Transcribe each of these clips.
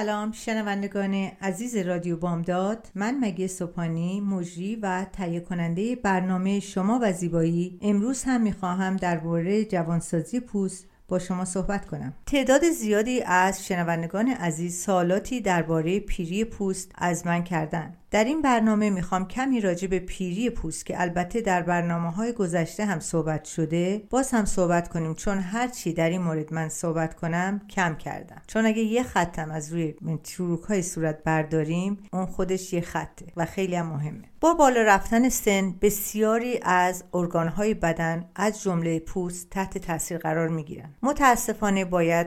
سلام شنوندگان عزیز رادیو بامداد. من مگی سپانی مجری و تهیه کننده برنامه شما و زیبایی امروز هم می‌خواهم درباره جوانسازی پوست با شما صحبت کنم. تعداد زیادی از شنوندگان عزیز سوالاتی درباره پیری پوست از من کردن در این برنامه می‌خوام کمی راجع به پیری پوست که البته در برنامه های گذشته هم صحبت شده باز هم صحبت کنیم چون هر چی در این مورد من صحبت کنم کم کردم. چون اگه یه خطم از روی چروک های صورت برداریم اون خودش یه خطه و خیلی هم مهمه. با بالا رفتن سن بسیاری از ارگان های بدن از جمله پوست تحت تاثیر قرار می‌گیرن. متاسفانه باید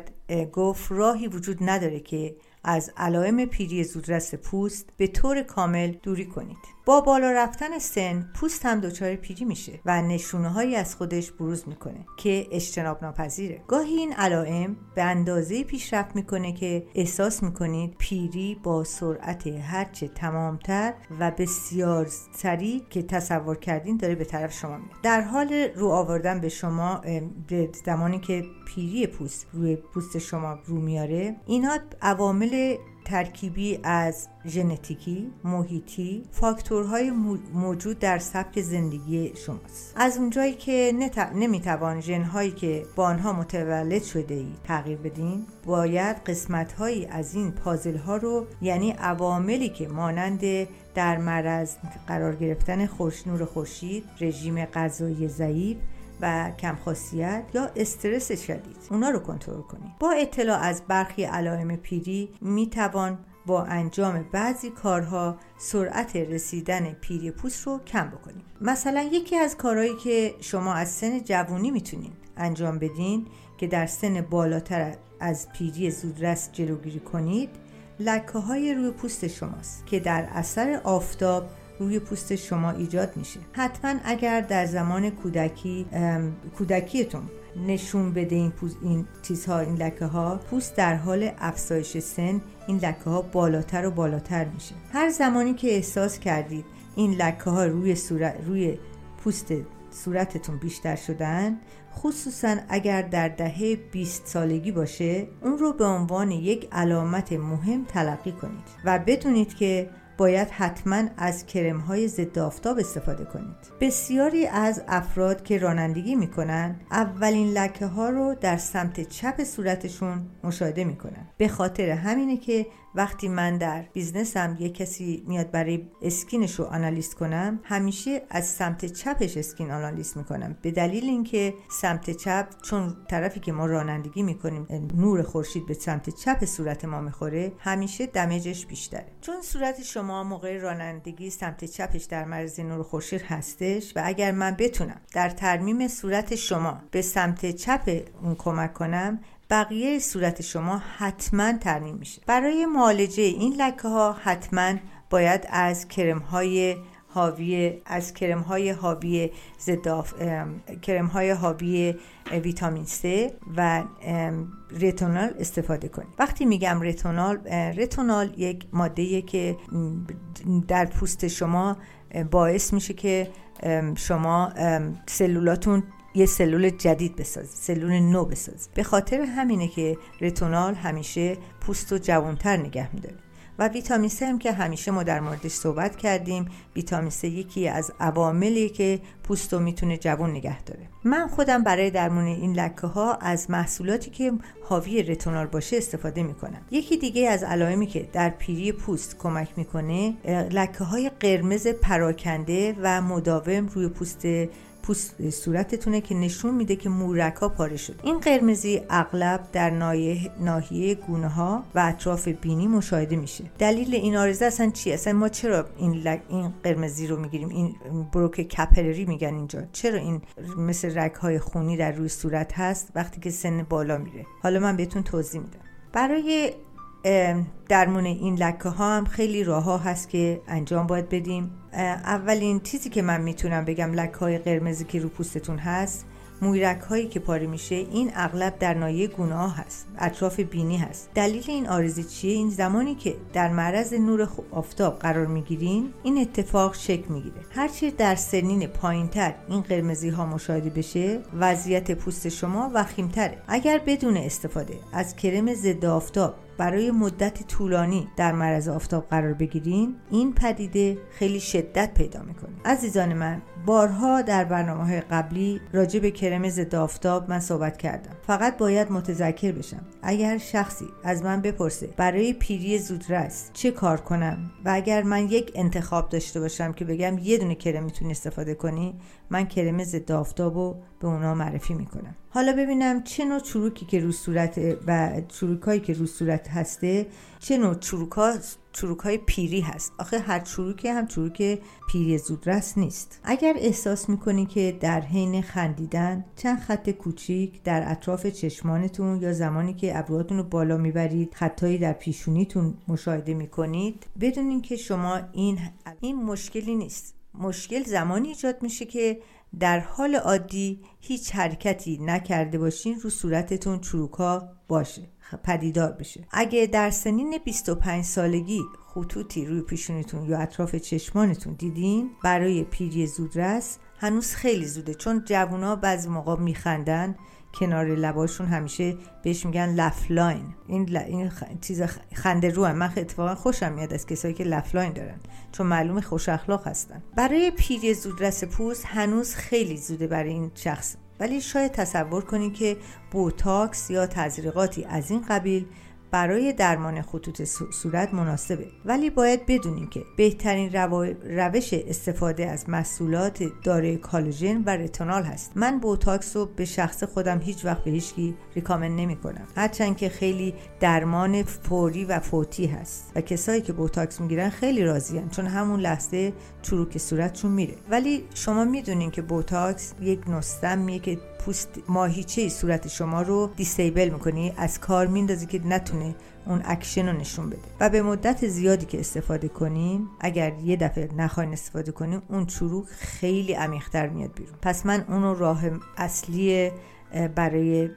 گفت راهی وجود نداره که از علائم پیری زودرس پوست به طور کامل دوری کنید. با بالا رفتن سن پوست هم دچار پیری میشه و نشونه هایی از خودش بروز می‌کنه که اجتناب ناپذیره گاهی این علائم به اندازه پیشرفت می‌کنه که احساس می‌کنید پیری با سرعت هرچه تمامتر و بسیار سریع که تصور کردین داره به طرف شما میاد. در حال رو آوردن به شما به زمانی که پیری پوست روی پوست شما رو میاره اینا عوامل ترکیبی از ژنتیکی، محیطی، فاکتورهای موجود در سبک زندگی شماست. از اونجایی که نمی‌توان ژنهایی که با آنها متولد شده ای تغییر بدین، باید قسمتهایی از این پازل ها رو یعنی عواملی که مانند در مرض قرار گرفتن خوش نور خورشید، رژیم غذایی ضعیف و کم خاصیت یا استرس شدید. اونا رو کنترل کنید با اطلاع از برخی علائم پیری می توان با انجام بعضی کارها سرعت رسیدن پیری پوست رو کم بکنید مثلا یکی از کارهایی که شما از سن جوونی می‌تونید انجام بدین که در سن بالاتر از پیری زودرس جلوگیری کنید لکه های روی پوست شماست که در اثر آفتاب روی پوست شما ایجاد میشه. حتما اگر در زمان کودکی کودکیتون نشون بده این, پوز، این چیزها این لکه ها پوست در حال افزایش سن این لکه ها بالاتر و بالاتر میشه. هر زمانی که احساس کردید این لکه ها روی, صورت، روی پوست صورتتون بیشتر شدن خصوصا اگر در دهه 20 سالگی باشه اون رو به عنوان یک علامت مهم تلقی کنید و بدونید که باید حتما از کرم های ضد آفتاب استفاده کنید. بسیاری از افراد که رانندگی می‌کنن اولین لکه ها رو در سمت چپ صورتشون مشاهده می‌کنن. به خاطر همینه که وقتی من در business م یه کسی میاد برای skin ش رو آنالیز کنم همیشه از سمت چپش skin آنالیز می‌کنم. به دلیل اینکه سمت چپ چون طرفی که ما رانندگی می‌کنیم نور خورشید به سمت چپ صورت ما می‌خوره همیشه damage ش بیشتره. چون صورت شما موقع رانندگی سمت چپش در مرز نور خورشید هستش و اگر من بتونم در ترمیم صورت شما به سمت چپ اون کمک کنم بقیه صورت شما حتما ترمیم میشه. برای معالجه این لکه ها حتما باید از کرم های حاوی از کرم های حاوی زداف کرم های حاوی ویتامین C و رتونال استفاده کنید. وقتی میگم رتونال رتونال یک ماده که در پوست شما باعث میشه که شما سلولاتون یه سلول جدید بسازید سلول نو بسازید به خاطر همینه که رتونال همیشه پوست رو جوانتر نگه میداره. و ویتامین C هم که همیشه ما در موردش صحبت کردیم ویتامین C یکی از عواملی که پوست رو می‌تونه جوان نگه داره. من خودم برای درمون این لکه ها از محصولاتی که حاوی رتونال باشه استفاده می‌کنم. یکی دیگه از علائمی که در پیری پوست کمک می‌کنه لکه های قرمز پراکنده و مداوم روی پوست پوست صورتتونه که نشون میده که مورک ها پاره شد این قرمزی اغلب در ناحیه گونه ها و اطراف بینی مشاهده میشه. دلیل این آرزه اصلا چی اصلا ما چرا این این قرمزی رو می‌گیریم؟ این بروک کپلری میگن اینجا. چرا این مثل رگ های خونی در روی صورت هست وقتی که سن بالا میره؟ حالا من بهتون توضیح میدم. برای درمون این لکه ها هم خیلی راه ها هست که انجام باید بدیم. اولین چیزی که من می‌تونم بگم لکه های قرمزی که رو پوستتون هست مویرک هایی که پاره میشه این اغلب در نایه گناه هست اطراف بینی هست. دلیل این آرزی چیه؟ این زمانی که در معرض نور آفتاب قرار می‌گیرین این اتفاق شکل می‌گیره. هرچی در سنین پایینتر این قرمزی ها مشاهده بشه وضعیت پوست شما وخیمتره. اگر بدون استفاده از کرم ضد آفتاب برای مدت طولانی در معرض آفتاب قرار بگیرین این پدیده خیلی شدت پیدا می‌کنه. عزیزان من بارها در برنامه های قبلی راجع به کرم ضد آفتاب من صحبت کردم. فقط باید متذکر بشم. اگر شخصی از من بپرسه برای پیری زودرس چه کار کنم و اگر من یک انتخاب داشته باشم که بگم یه دونه کرم می‌تونی استفاده کنی من کرم ضد آفتاب رو به اونا معرفی می‌کنم. حالا ببینم چه نوع چروکی که رو صورت و چروکایی که رو صورت هسته چه نوع چروکا چروک های پیری هست. آخه هر چروکی هم چروک پیری زودرس نیست. اگر احساس می‌کنی که در حین خندیدن چند خط کوچیک در اطراف چشمانتون یا زمانی که ابروهاتون رو بالا می‌برید خطایی در پیشونیتون مشاهده می‌کنید بدونین که شما این این مشکلی نیست. مشکل زمانی ایجاد میشه که در حال عادی هیچ حرکتی نکرده باشین رو صورتتون چروکا باشه پدیدار بشه. اگه در سنین 25 سالگی خطوطی روی پیشونیتون یا اطراف چشمانتون دیدین برای پیری زودرس هنوز خیلی زوده چون جوونا بعضی موقع میخندن کنار لباشون همیشه بهش میگن laugh line این, این چیز خنده رو هم. من اتفاقا خوشم میاد از کسایی که laugh line دارن چون معلوم خوش اخلاق هستن. برای پیری زودرس پوست هنوز خیلی زوده برای این شخص. ولی شاید تصور کنید که بوتاکس یا تزریقاتی از این قبیل برای درمان خطوط صورت مناسبه. ولی باید بدونیم که بهترین روش استفاده از محصولات دارای کلاژن و رتینول هست. من بوتاکس رو به شخص خودم هیچ وقت به هیچکی recommend نمی کنم هرچند که خیلی درمان فوری و فوتی هست. و کسایی که بوتاکس می‌گیرن خیلی راضی‌ان چون همون لحظه چروک صورتشون میره. ولی شما می‌دونین که بوتاکس یک سیستمیه که پوست ماهیچه صورت شما رو disable می‌کنی از کار میندازی که نتونه اون اکشن رو نشون بده. و به مدت زیادی که استفاده کنین اگر یه دفعه نخواین استفاده کنین اون چروک خیلی عمیقتر میاد بیرون. پس من اون راه اصلی برای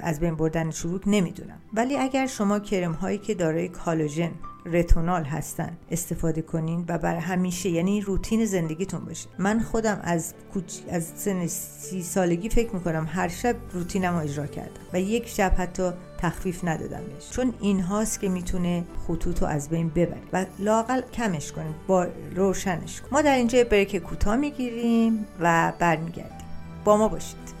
از بین بردن چروک نمی‌دونم. ولی اگر شما کرم هایی که دارای کلاژن رتینول هستن. استفاده کنین و برای همیشه یعنی روتین زندگیتون باشه. من خودم از از سن سی سالگی فکر می‌کنم هر شب روتینم رو اجرا کردم و یک شب حتی تخفیف ندادم بهش. چون این هاست که می‌تونه خطوط رو از بین ببره و لاقل کمش کنیم با روشنش کنیم ما در اینجا بریک کوتاه می‌گیریم و برمیگردیم. با ما باشید.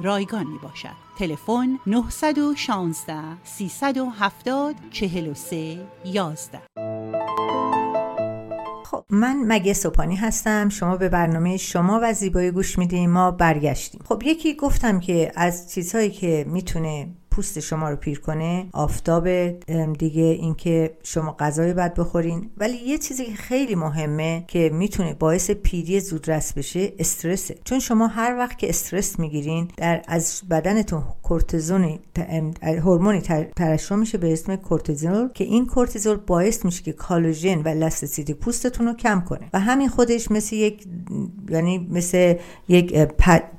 رایگان می باشد تلفن 916 370 43 11 خب من مگی صبحانی هستم؟ شما به برنامه شما و زیبایی گوش میدین ما برگشتیم. خب یکی گفتم که از چیزهایی که می‌تونه پوست شما رو پیر کنه آفتاب دیگه اینکه شما غذای بد بخورین. ولی یه چیزی که خیلی مهمه که می‌تونه باعث پیری زودرس بشه استرسه. چون شما هر وقت که استرس می‌گیرین در از بدنتون کورتیزون هورمونی ترشح میشه به اسم کورتیزول که این کورتیزول باعث میشه که کلاژن و elasticity پوستتون رو کم کنه. و همین خودش مثل یک یعنی مثل یک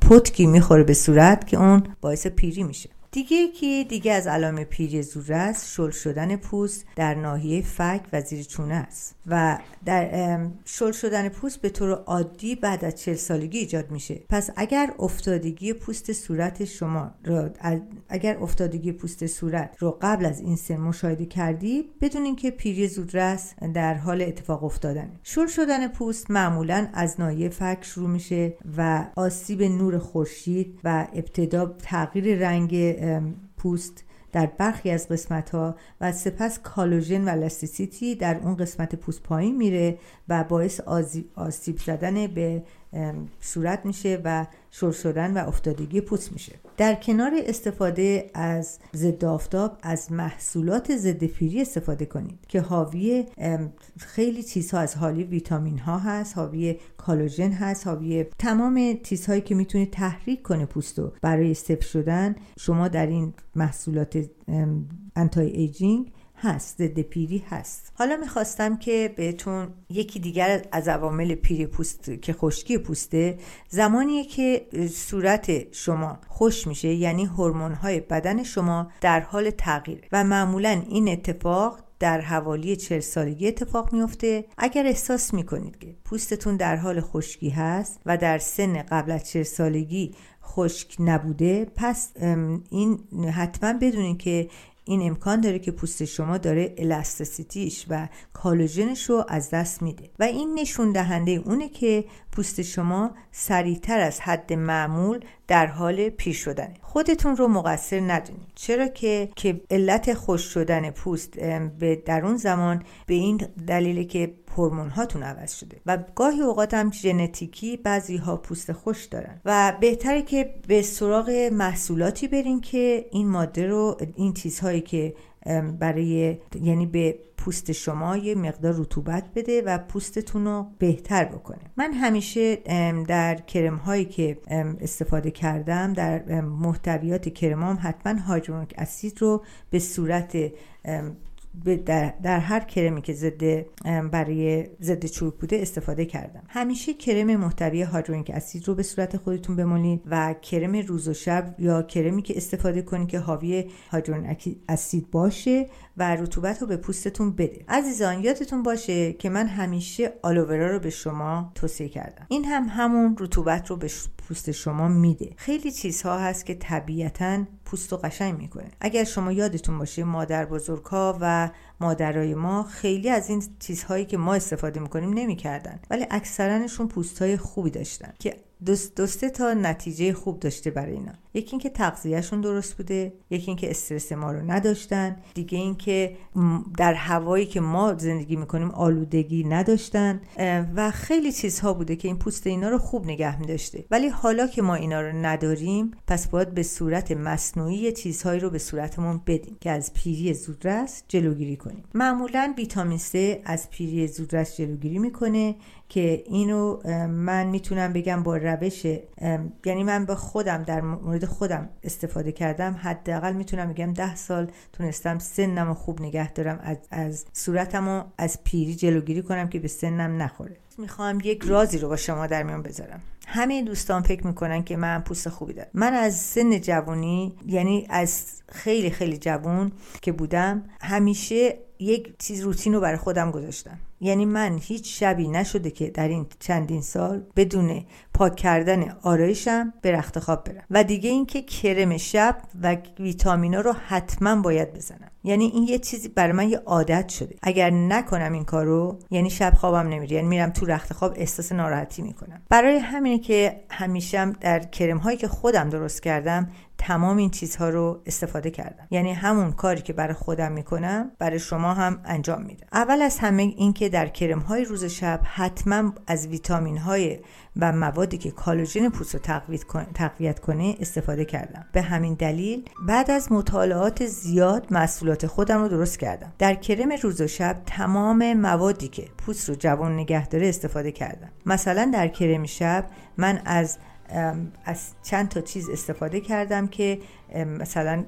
پتکی می‌خوره به صورت که اون باعث پیری میشه. دیگه که دیگه از علائم پیری است شل شدن پوست در ناحیه فک و زیر چونه است. و در شل شدن پوست به طور عادی بعد از چل سالگی ایجاد میشه. پس اگر افتادگی پوست صورت شما را اگر افتادگی پوست صورت رو قبل از این سن مشاهده کردی بدونین که پیری زودرس در حال اتفاق افتادن. شل شدن پوست معمولا از ناحیه فک شروع میشه و آسیب نور خورشید و ابتدا تغییر رنگ پوست در برخی از قسمت ها و سپس کلاژن و elasticity در اون قسمت پوست پایین میره و باعث آسیب زدن به صورت میشه و شل شدن و افتادگی پوست میشه. در کنار استفاده از ضد آفتاب از محصولات ضد پیری استفاده کنید که حاوی خیلی چیزها از حالی ویتامین ها هست حاوی کلاژن هست حاوی تمام چیزهایی که می‌تونه تحریک کنه پوست رو برای سفت شدن. شما در این محصولات انتای ایجینگ هست ضد پیری هست. حالا می‌خواستم که بهتون یکی دیگر از عوامل پیری پوست که خشکی پوسته زمانیه که صورت شما خوش میشه یعنی هورمون های بدن شما در حال تغییر و معمولا این اتفاق در حوالی چل سالگی اتفاق میفته اگر احساس می‌کنید که پوستتون در حال خشکی هست و در سن قبل از چل سالگی خشک نبوده پس این حتما بدونید که این امکان داره که پوست شما داره الاستیسیتیش و کالوژنش رو از دست میده. و این نشون دهنده اونه که پوست شما سریعتر از حد معمول در حال پیر شدنه. خودتون رو مقصر ندونید. چرا که که علت خوش شدن پوست به در اون زمان به این دلیل که هورمون هاتون عوض شده. و گاهی اوقات هم ژنتیکی بعضی ها پوست خوش دارن. و بهتره که به سراغ محصولاتی برین که این ماده رو این چیزهایی که برای یعنی به پوست شما یه مقدار رطوبت بده و پوستتون رو بهتر بکنه. من همیشه در کرم هایی که استفاده کردم در محتویات کرمام حتما هایدرونیک اسید رو به صورت در, در هر کرمی که ضد برای ضد چروک بوده استفاده کردم. همیشه کرم محتوی هایدرونیک اسید رو به صورت خودتون بمالید و کرم روز و شب یا کرمی که استفاده کنید که حاوی هایدرونیک اسید باشه و رطوبت رو به پوستتون بده. عزیزان یادتون باشه که من همیشه آلوورا رو به شما توصیه کردم. این هم همون رطوبت رو به پوست شما میده. خیلی چیزها هست که طبیعتا پوست و قشنگ می‌کنه. اگر شما یادتون باشه مادر بزرگها و مادرای ما خیلی از این چیزهایی که ما استفاده می‌کنیم نمی‌کردن ولی اکثرانشون پوست های خوبی داشتن که دوست تا نتیجه خوب داشته برای اینا. یکی اینکه تغذیهشون درست بوده یکی اینکه استرس ما رو نداشتن. دیگه اینکه در هوایی که ما زندگی می‌کنیم آلودگی نداشتن. و خیلی چیزها بوده که این پوست اینا رو خوب نگه میداشته. ولی حالا که ما اینا رو نداریم پس باید به صورت مصنوعی چیزهایی رو به صورتمون بدیم که از پیری زودرس جلوگیری کنیم. معمولا ویتامین C از پیری زودرس جلوگیری می‌کنه. که اینو من می‌تونم بگم با روش یعنی من با خودم در مورد خودم استفاده کردم. حداقل می‌تونم بگم ده سال تونستم سنم خوب نگه دارم از, از صورتم رو از پیری جلوگیری کنم که به سنم نخوره. می‌خوام یک رازی رو با شما در میان بذارم. همه دوستان فکر می‌کنن که من پوست خوبی دارم. من از سن جوانی یعنی از خیلی خیلی جوان که بودم همیشه یک چیز روتین رو برای خودم گذاشتم. یعنی من هیچ شبی نشده که در این چندین سال بدون پاک کردن آرایشم به رخت خواب برم. و دیگه اینکه کرم شب و ویتامینا رو حتما باید بزنم. یعنی این یه چیزی برای من یه عادت شده. اگر نکنم این کارو یعنی شب خوابم نمیره. یعنی میرم تو رخت خواب احساس ناراحتی می‌کنم. برای همینه که همیشه در کرم هایی که خودم درست کردم تمام این چیزها رو استفاده کردم. یعنی همون کاری که برای خودم می‌کنم برای شما هم انجام میدم اول از همه اینکه در کرم های روز شب حتما از ویتامین های و موادی که کالوژن پوست رو تقویت کنه استفاده کردم. به همین دلیل بعد از مطالعات زیاد محصولات خودم رو درست کردم. در کرم روز و شب تمام موادی که پوست رو جوان نگه داره استفاده کردم. مثلا در کرم شب من از از چند تا چیز استفاده کردم که مثلا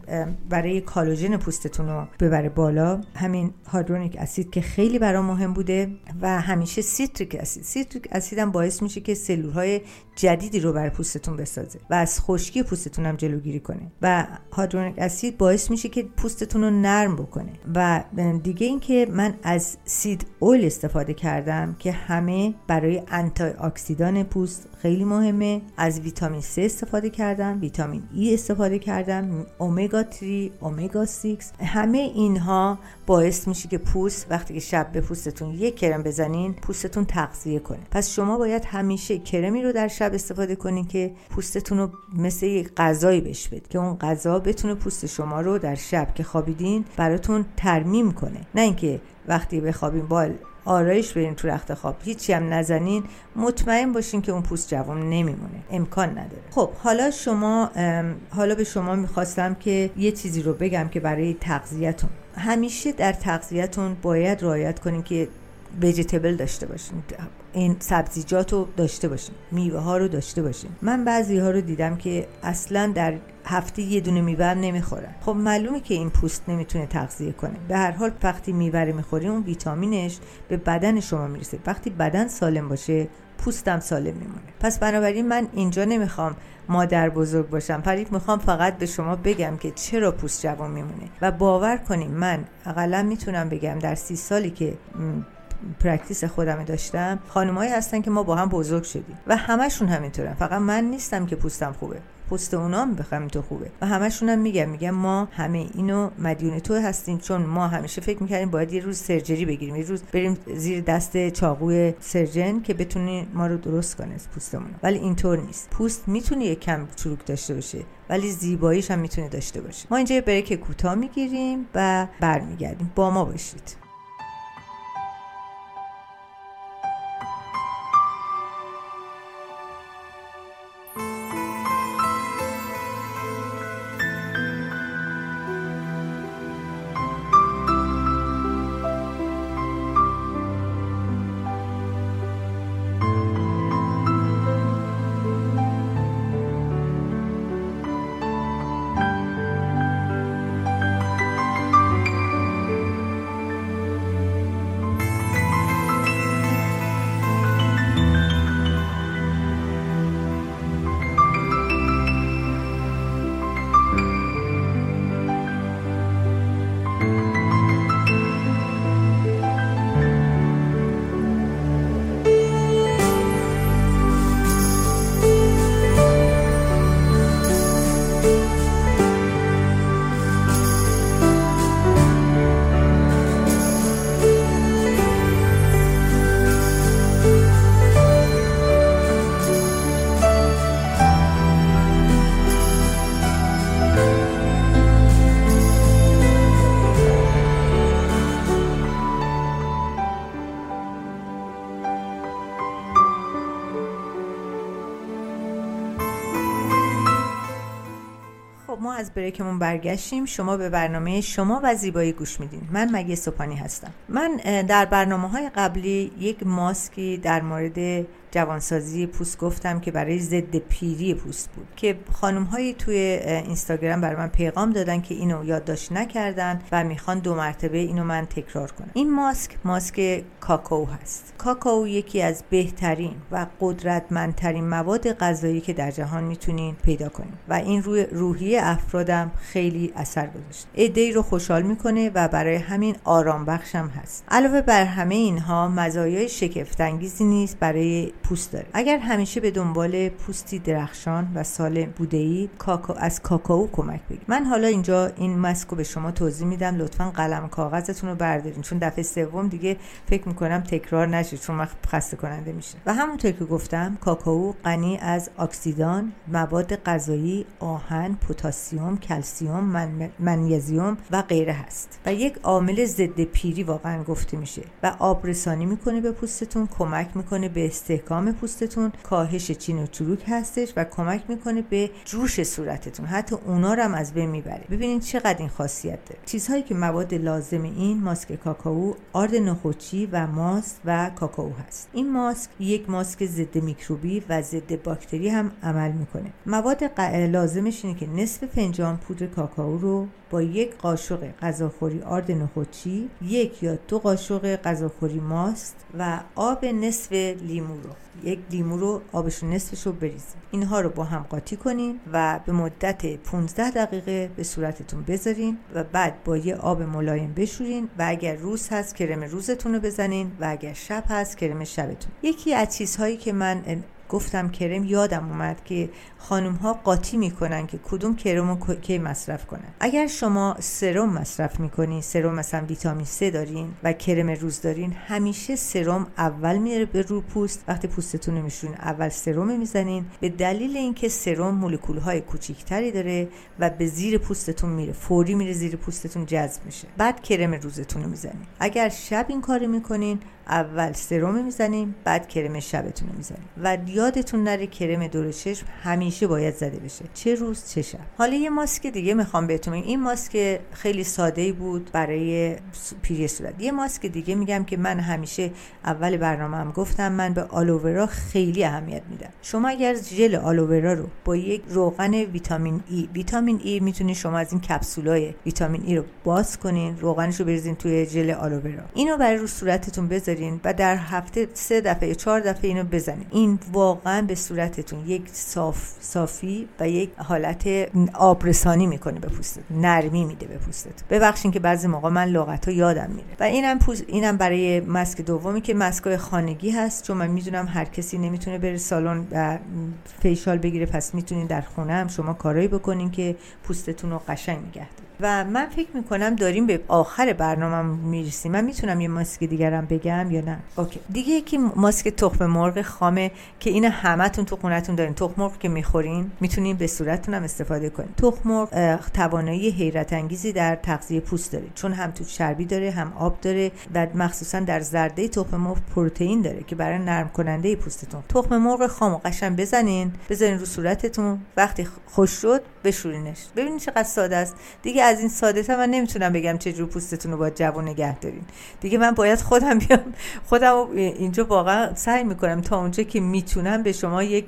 برای کلاژن پوستتون رو ببره بالا. همین hyaluronic acid که خیلی برام مهم بوده و همیشه citric acid. citric acid هم باعث میشه که سلول های جدیدی رو برای پوستتون بسازه و از خشکی پوستتون هم جلوگیری کنه. و hyaluronic acid باعث میشه که پوستتون رو نرم بکنه. و دیگه اینکه من از seed oil استفاده کردم که همه برای آنتی اکسیدان پوست خیلی مهمه. از ویتامین C استفاده کردم ویتامین E استفاده کردم. اومگا 3 اومگا 6 همه اینها باعث میشه که پوست وقتی که شب به پوستتون یک کرم بزنین پوستتون تغذیه کنه. پس شما باید همیشه کرمی رو در شب استفاده کنین که پوستتون رو مثل یک غذایی بش بده که اون غذا بتونه پوست شما رو در شب که خوابیدین براتون ترمیم کنه. نه اینکه وقتی بخوابین با آرایش برین تو رخت خواب. هیچی هم نزنین. مطمئن باشین که اون پوست جوان نمیمونه. امکان نداره. خب حالا شما حالا به شما می‌خواستم که یه چیزی رو بگم که برای تغذیهتون همیشه در تغذیهتون باید رعایت کنین که ویژیتبل داشته باشین. این سبزیجات رو داشته باشین. میوه ها رو داشته باشین. من بعضی ها رو دیدم که اصلا در هفته یه دونه میوه هم نمی‌خورن. خب معلومه که این پوست نمی‌تونه تغذیه کنه. به هر حال وقتی میوه رو می‌خوری اون ویتامینش به بدن شما می‌رسه. وقتی بدن سالم باشه پوستم سالم میمونه. پس بنابراین من اینجا نمی‌خوام مادر بزرگ باشم. ولی می‌خوام فقط به شما بگم که چرا پوست جوان میمونه. و باور کنیم من اقلا می‌تونم بگم در سی سالی که practice خودم داشتم خانمایی هستن که ما با هم بزرگ شدیم و همشون همینطورن. فقط من نیستم که پوستم خوبه. پوست اونا هم بخوام تو خوبه. و همشون هم میگم میگم ما همه اینو مدیون تو هستیم چون ما همیشه فکر می‌کردیم باید یه روز surgery بگیریم یه روز بریم زیر دست چاقوی surgeon که بتونه ما رو درست کنه پوستمون. ولی اینطور نیست. پوست می‌تونه یه کم چروک داشته باشه ولی زیباییش هم می‌تونه داشته باشه. ما اینجا بریک کوتاه می‌گیریم و برمیگردیم. با ما باشید. از بریکمون برگشتیم. شما به برنامه شما و زیبایی گوش میدین. من مگه سپانی هستم. من در برنامه های قبلی یک ماسکی در مورد جوانسازی پوست گفتم که برای ضد پیری پوست بود که خانم هایی توی اینستاگرام برای من پیغام دادن که اینو یادداشت نکردن و می‌خوان دو مرتبه اینو من تکرار کنم. این ماسک ماسک کاکائو هست. کاکائو یکی از بهترین و قدرتمندترین مواد غذایی که در جهان می‌تونین پیدا کنین و این روی روحی افرادم خیلی اثر گذاشته ایده رو خوشحال می‌کنه و برای همین آرام بخشم هست. علاوه بر همه اینها مزایای شگفتانگیزی نیست برای پوست داره. اگر همیشه به دنبال پوستی درخشان و سالم بوده اید کاکا از کاکائو کمک بگیرید. من حالا اینجا این ماسک به شما توضیح میدم. لطفا قلم کاغذتون رو بردارین. چون دفعه سوم دیگه فکر می‌کنم تکرار نشه چون وقت خسته کننده میشه و همونطور که گفتم کاکائو غنی از اکسیدان مواد غذایی آهن پتاسیم کلسیوم من، منیزیم و غیره هست. و یک عامل ضد پیری واقعا گفته میشه. و آب رسانی می‌کنه به پوستتون کمک می‌کنه به استحکام پوستتون کاهش چین و چروک هستش و کمک می‌کنه به جوش صورتتون. حتی اونا رو هم از بین می‌بره. ببینید چقدر این خاصیت داره. چیزهایی که مواد لازم این ماسک کاکائو آرد نخودچی و ماست و کاکائو هست. این ماسک یک ماسک ضد میکروبی و ضد باکتری هم عمل می‌کنه. مواد لازمش اینه که نصف فنجان پودر کاکائو رو با یک قاشق غذاخوری آرد نخودچی یک یا دو قاشق غذاخوری ماست و آب نصف لیمو رو. یک لیمو رو آبش نصفش رو بریزید اینها رو با هم قاطی کنین و به مدت 15 دقیقه به صورتتون بذارین و بعد با یه آب ملایم بشورین و اگر روز هست کرم روزتون رو بزنین و اگر شب هست کرم شبتون. یکی از چیزهایی که من گفتم کرم یادم اومد که خانم ها قاطی می‌کنن که کدوم کرم رو کی مصرف کنن اگر شما سرم مصرف می‌کنین سرم مثلا ویتامین C دارین و کرم روز دارین همیشه سرم اول میره به رو پوست. وقتی پوستتون رو میشون اول سرم می‌زنین. به دلیل اینکه سرم مولکول های کوچیکتری داره و به زیر پوستتون میره فوری میره زیر پوستتون جذب میشه. بعد کرم روزتون رو می‌زنین. اگر شب این کارو می‌کنین اول سرم می‌زنیم بعد کرم شبتون رو می‌زنیم. و یادتون نره کرم دور چشم همیشه باید زده بشه. چه روز چه شب. حالا یه ماسک دیگه می‌خوام بهتون این ماسک خیلی ساده بود برای پیری صورت. یه ماسک دیگه میگم که من همیشه اول برنامه هم گفتم من به آلوورا خیلی اهمیت میدم. شما اگر ژل آلوورا رو با یک روغن ویتامین ای ویتامین ای می‌تونید شما از این کپسولای ویتامین ای رو باز کنین روغنش رو بریزین توی ژل آلوورا اینو برای رو صورتتون و در هفته سه دفعه چهار دفعه اینو بزنین. این واقعا به صورتتون یک صاف صافی و یک حالت آبرسانی می‌کنه به پوستت نرمی میده به پوستت ببخشید که بعضی موقع من لغت ها یادم میره. و اینم اینم برای ماسک دومی که ماسک خانگی هست چون من می‌دونم هر کسی نمی‌تونه بره سالن و فیشال بگیره پس می‌تونین در خونه هم شما کارایی بکنین که پوستتون رو قشنگ نگه و من فکر می‌کنم داریم به آخر برنامه می‌رسیم. من می‌تونم یه ماسک دیگرم بگم یا نه؟ اوکی. دیگه یکی ماسک تخم مرغ خامه که این همتون تو خونتون دارین. تخم مرغ که می‌خورین می‌تونین به صورتتون هم استفاده کنین. تخم مرغ توانایی حیرت انگیزی در تغذیه پوست داره. چون هم تو چربی داره هم آب داره و مخصوصا در زرده تخم مرغ پروتئین داره که برای نرم کننده پوستتون. تخم مرغ خام و قشنگ بزنین بزنین رو صورتتون. وقتی خوش شد بشورینش. ببینید چقدر ساده است. دیگه از این ساده من نمی‌تونم بگم چه جور پوستتون رو باید جوان نگه دارین. دیگه من باید خودم بیام خودم اینجا واقعا سعی می‌کنم تا اونجا که می‌تونم به شما یک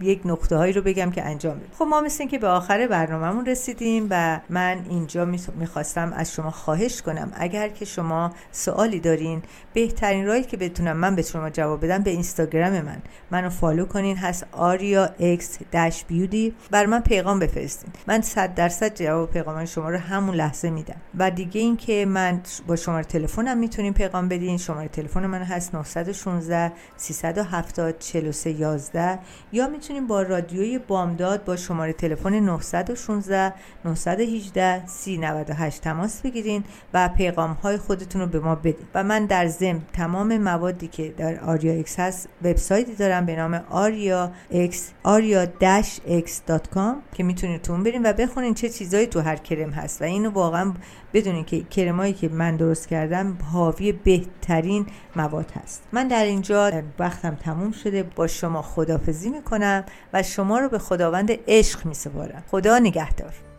یک نقطه هایی رو بگم که انجام بدیم خب ما مثل که به آخر برنامهمون رسیدیم و من اینجا می‌خواستم از شما خواهش کنم اگر که شما سوالی دارین بهترین راهی که بتونم من به شما جواب بدم به اینستاگرام من. منو follow کنین هست آریا X dash beauty برای من پیغام بفرستین. من 100 درصد جواب پیغام شما رو همون لحظه میدم. و دیگه اینکه من با شماره تلفنم می‌تونین پیغام بدین. شماره تلفن من هست 916 370 4311 یا می‌تونین با رادیوی بامداد با شماره تلفن 916 918 3098 تماس بگیرین و پیغام های خودتون رو به ما بدین. و من در ضمن تمام موادی که در آریا اکس هست وبسایتی دارم به نام آریا اکس آریا که می‌تونید تون برین و بخونین چه چیزایی تو هر کرم هست و اینو واقعا بدونین که کرمایی که من درست کردم حاوی بهترین مواد هست. من در اینجا وقتم تموم شده با شما خدافزی می‌کنم و شما رو به خداوند عشق میسپارم. خدا نگهدار.